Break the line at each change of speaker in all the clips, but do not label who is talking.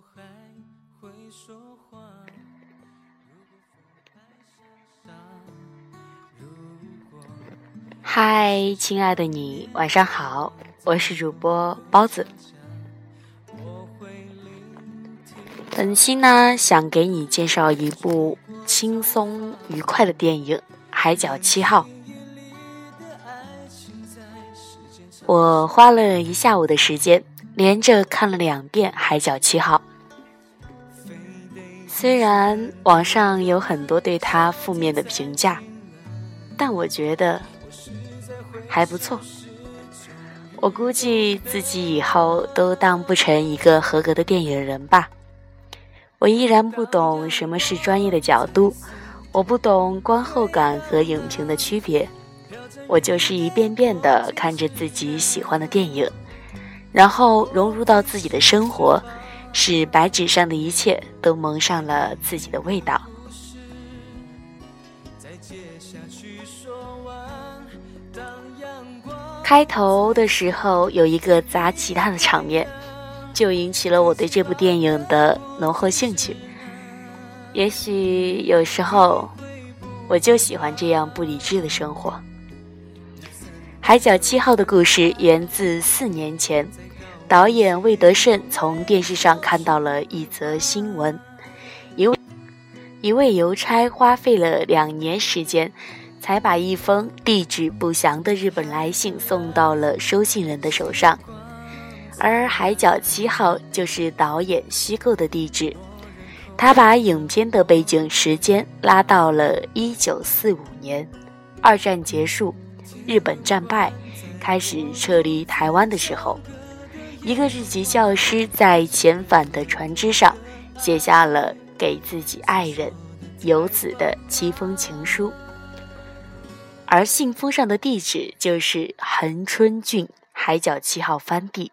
还会说话嗨，亲爱的你，晚上好，我是主播包子。本期呢，想给你介绍一部轻松愉快的电影《海角七号》。我花了一下午的时间，连着看了两遍《海角七号》。虽然网上有很多对他负面的评价，但我觉得。还不错，我估计自己以后都当不成一个合格的电影人吧。我依然不懂什么是专业的角度，我不懂观后感和影评的区别，我就是一遍遍的看着自己喜欢的电影，然后融入到自己的生活，使白纸上的一切都蒙上了自己的味道。开头的时候有一个砸吉他的场面，就引起了我对这部电影的浓厚兴趣。也许有时候，我就喜欢这样不理智的生活。《海角七号》的故事源自四年前，导演魏德胜从电视上看到了一则新闻：一位一位邮差花费了两年时间。才把一封地址不详的日本来信送到了收信人的手上，而海角七号就是导演虚构的地址。他把影片的背景时间拉到了一九四五年，二战结束，日本战败，开始撤离台湾的时候，一个日籍教师在遣返的船只上写下了给自己爱人游子的七封情书。而信封上的地址就是恒春郡海角七号藩地，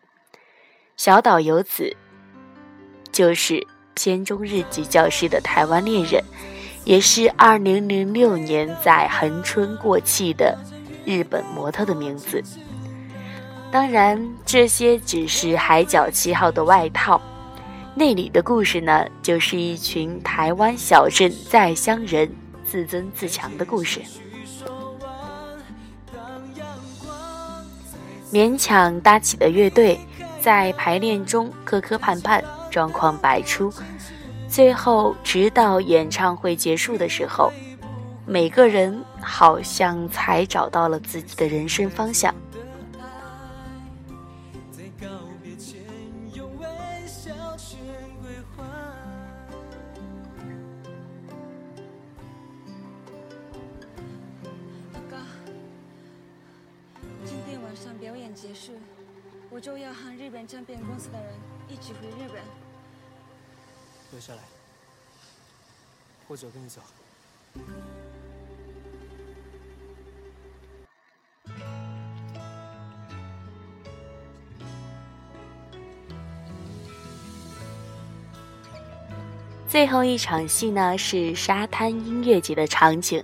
小岛游子就是片中日籍教师的台湾恋人，也是2006年在恒春过气的日本模特的名字。当然，这些只是海角七号的外套，内里的故事呢，就是一群台湾小镇在乡人自尊自强的故事。勉强搭起的乐队，在排练中磕磕绊绊，状况百出。最后，直到演唱会结束的时候，每个人好像才找到了自己的人生方向。结束，我就要和日本唱片公司的人一起回日本。留下来，或者跟你走。最后一场戏呢，是沙滩音乐节的场景。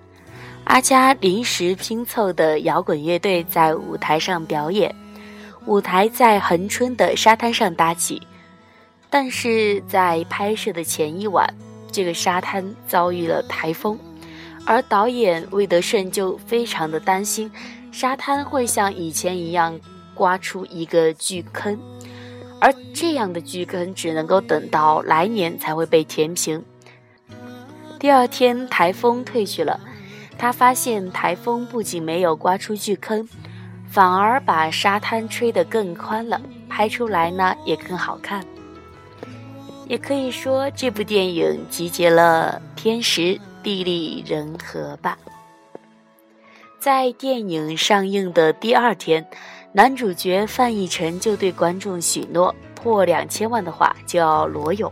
阿佳临时拼凑的摇滚乐队在舞台上表演，舞台在恒春的沙滩上搭起，但是在拍摄的前一晚，这个沙滩遭遇了台风，而导演魏德胜就非常的担心，沙滩会像以前一样刮出一个巨坑，而这样的巨坑只能够等到来年才会被填平。第二天台风退去了。他发现台风不仅没有刮出巨坑，反而把沙滩吹得更宽了，拍出来呢也更好看。也可以说，这部电影集结了天时地利人和吧。在电影上映的第二天，男主角范逸臣就对观众许诺，破两千万的话就要裸泳。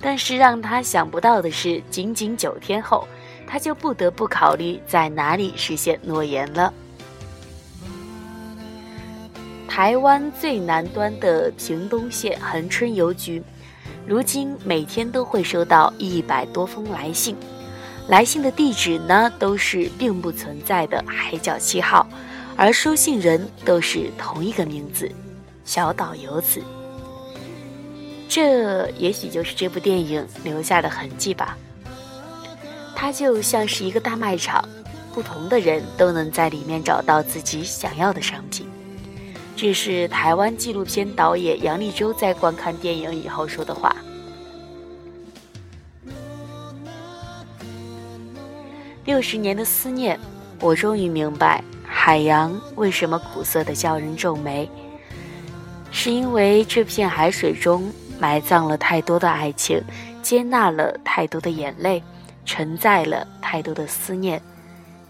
但是让他想不到的是，仅仅九天后。他就不得不考虑在哪里实现诺言了。台湾最南端的屏东县恒春邮局，如今每天都会收到一百多封来信，来信的地址呢都是并不存在的海角七号，而收信人都是同一个名字——小岛游子。这也许就是这部电影留下的痕迹吧。它就像是一个大卖场，不同的人都能在里面找到自己想要的商品。这是台湾纪录片导演杨立洲在观看电影以后说的话。六十年的思念，我终于明白海洋为什么苦涩的叫人皱眉，是因为这片海水中埋葬了太多的爱情，接纳了太多的眼泪，承载了太多的思念。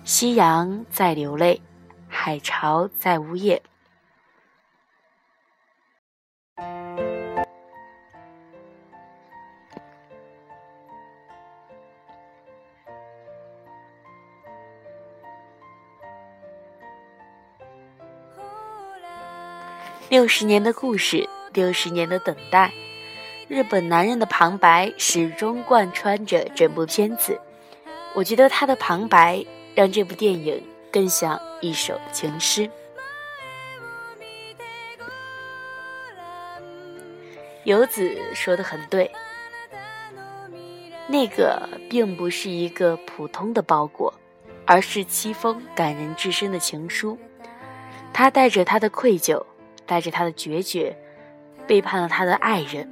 夕阳在流泪，海潮在呜咽。六十年的故事，六十年的等待，日本男人的旁白始终贯穿着整部片子。我觉得他的旁白让这部电影更像一首情诗。游子说的很对，那个并不是一个普通的包裹，而是七封感人至深的情书。他带着他的愧疚。带着他的决绝，背叛了他的爱人。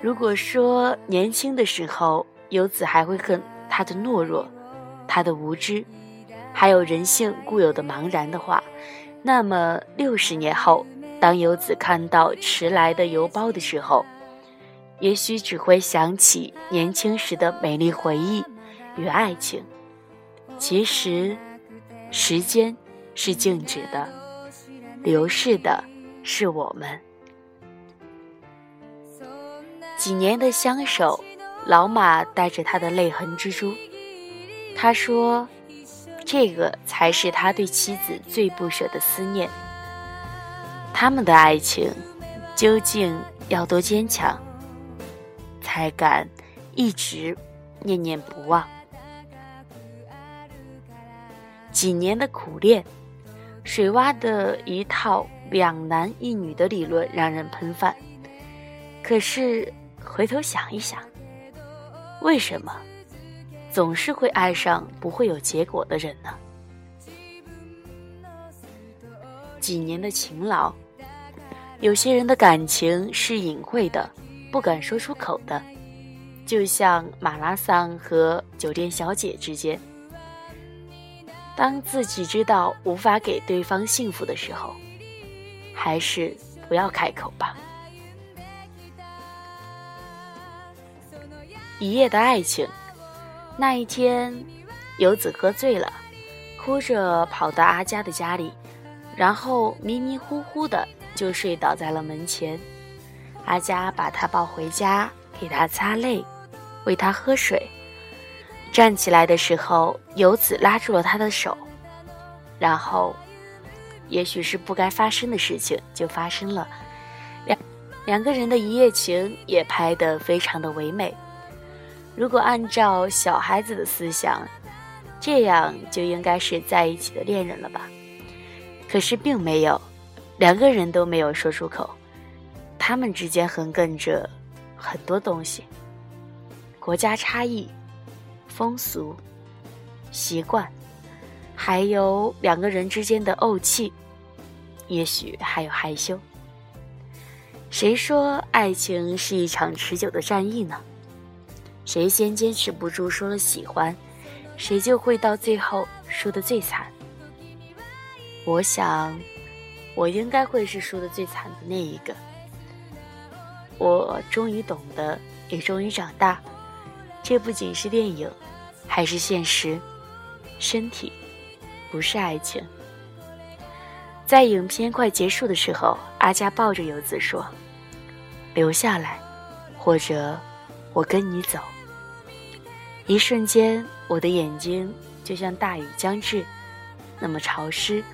如果说年轻的时候，游子还会恨他的懦弱，他的无知，还有人性固有的茫然的话，那么六十年后，当游子看到迟来的邮包的时候，也许只会想起年轻时的美丽回忆与爱情。其实，时间是静止的。流逝的是我们几年的相守，老马带着他的泪痕蜘蛛。他说：“这个才是他对妻子最不舍的思念。他们的爱情究竟要多坚强，才敢一直念念不忘？几年的苦练。”水洼的一套两男一女的理论让人喷饭，可是回头想一想，为什么总是会爱上不会有结果的人呢？几年的勤劳，有些人的感情是隐晦的，不敢说出口的，就像马拉桑和酒店小姐之间。当自己知道无法给对方幸福的时候，还是不要开口吧。一夜的爱情，那一天，游子喝醉了，哭着跑到阿佳的家里，然后迷迷糊糊的就睡倒在了门前。阿佳把他抱回家，给他擦泪，喂他喝水。站起来的时候，游子拉住了他的手，然后，也许是不该发生的事情就发生了，两两个人的一夜情也拍得非常的唯美。如果按照小孩子的思想，这样就应该是在一起的恋人了吧？可是并没有，两个人都没有说出口，他们之间横亘着很多东西，国家差异。风俗、习惯，还有两个人之间的怄气，也许还有害羞。谁说爱情是一场持久的战役呢？谁先坚持不住说了喜欢，谁就会到最后输得最惨。我想，我应该会是输得最惨的那一个。我终于懂得，也终于长大。这不仅是电影。还是现实，身体不是爱情。在影片快结束的时候，阿佳抱着游子说：“留下来，或者我跟你走。”一瞬间，我的眼睛就像大雨将至，那么潮湿。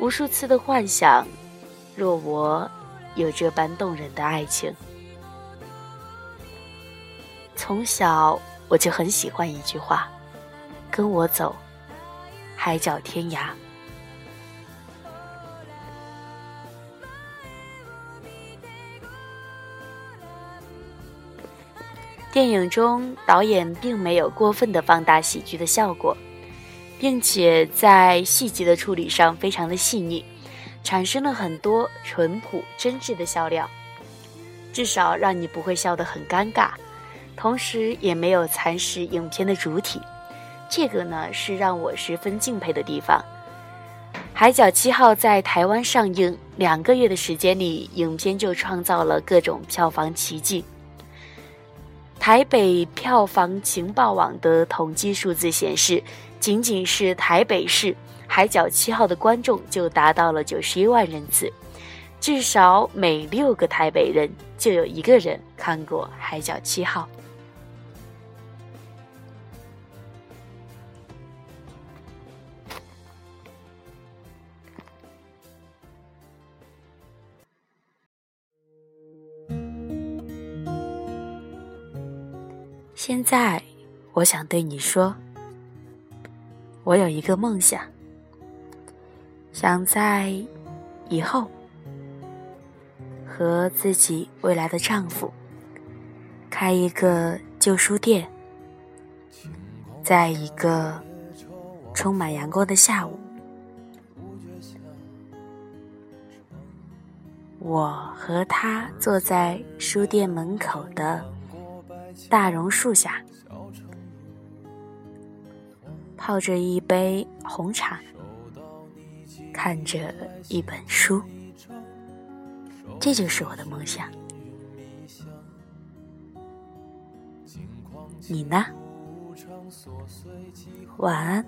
无数次的幻想，若我有这般动人的爱情，从小。我就很喜欢一句话：“跟我走，海角天涯。”电影中导演并没有过分的放大喜剧的效果，并且在细节的处理上非常的细腻，产生了很多淳朴真挚的笑料，至少让你不会笑得很尴尬，同时也没有蚕食影片的主体。这个呢是让我十分敬佩的地方。《海角七号》在台湾上映两个月的时间里，影片就创造了各种票房奇迹。台北票房情报网的统计数字显示，仅仅是台北市《海角七号》的观众就达到了九十一万人次，至少每六个台北人就有一个人看过《海角七号》。现在，我想对你说，我有一个梦想，想在以后和自己未来的丈夫开一个旧书店，在一个充满阳光的下午，我和他坐在书店门口的。大榕树下，泡着一杯红茶，看着一本书，这就是我的梦想。你呢？晚安。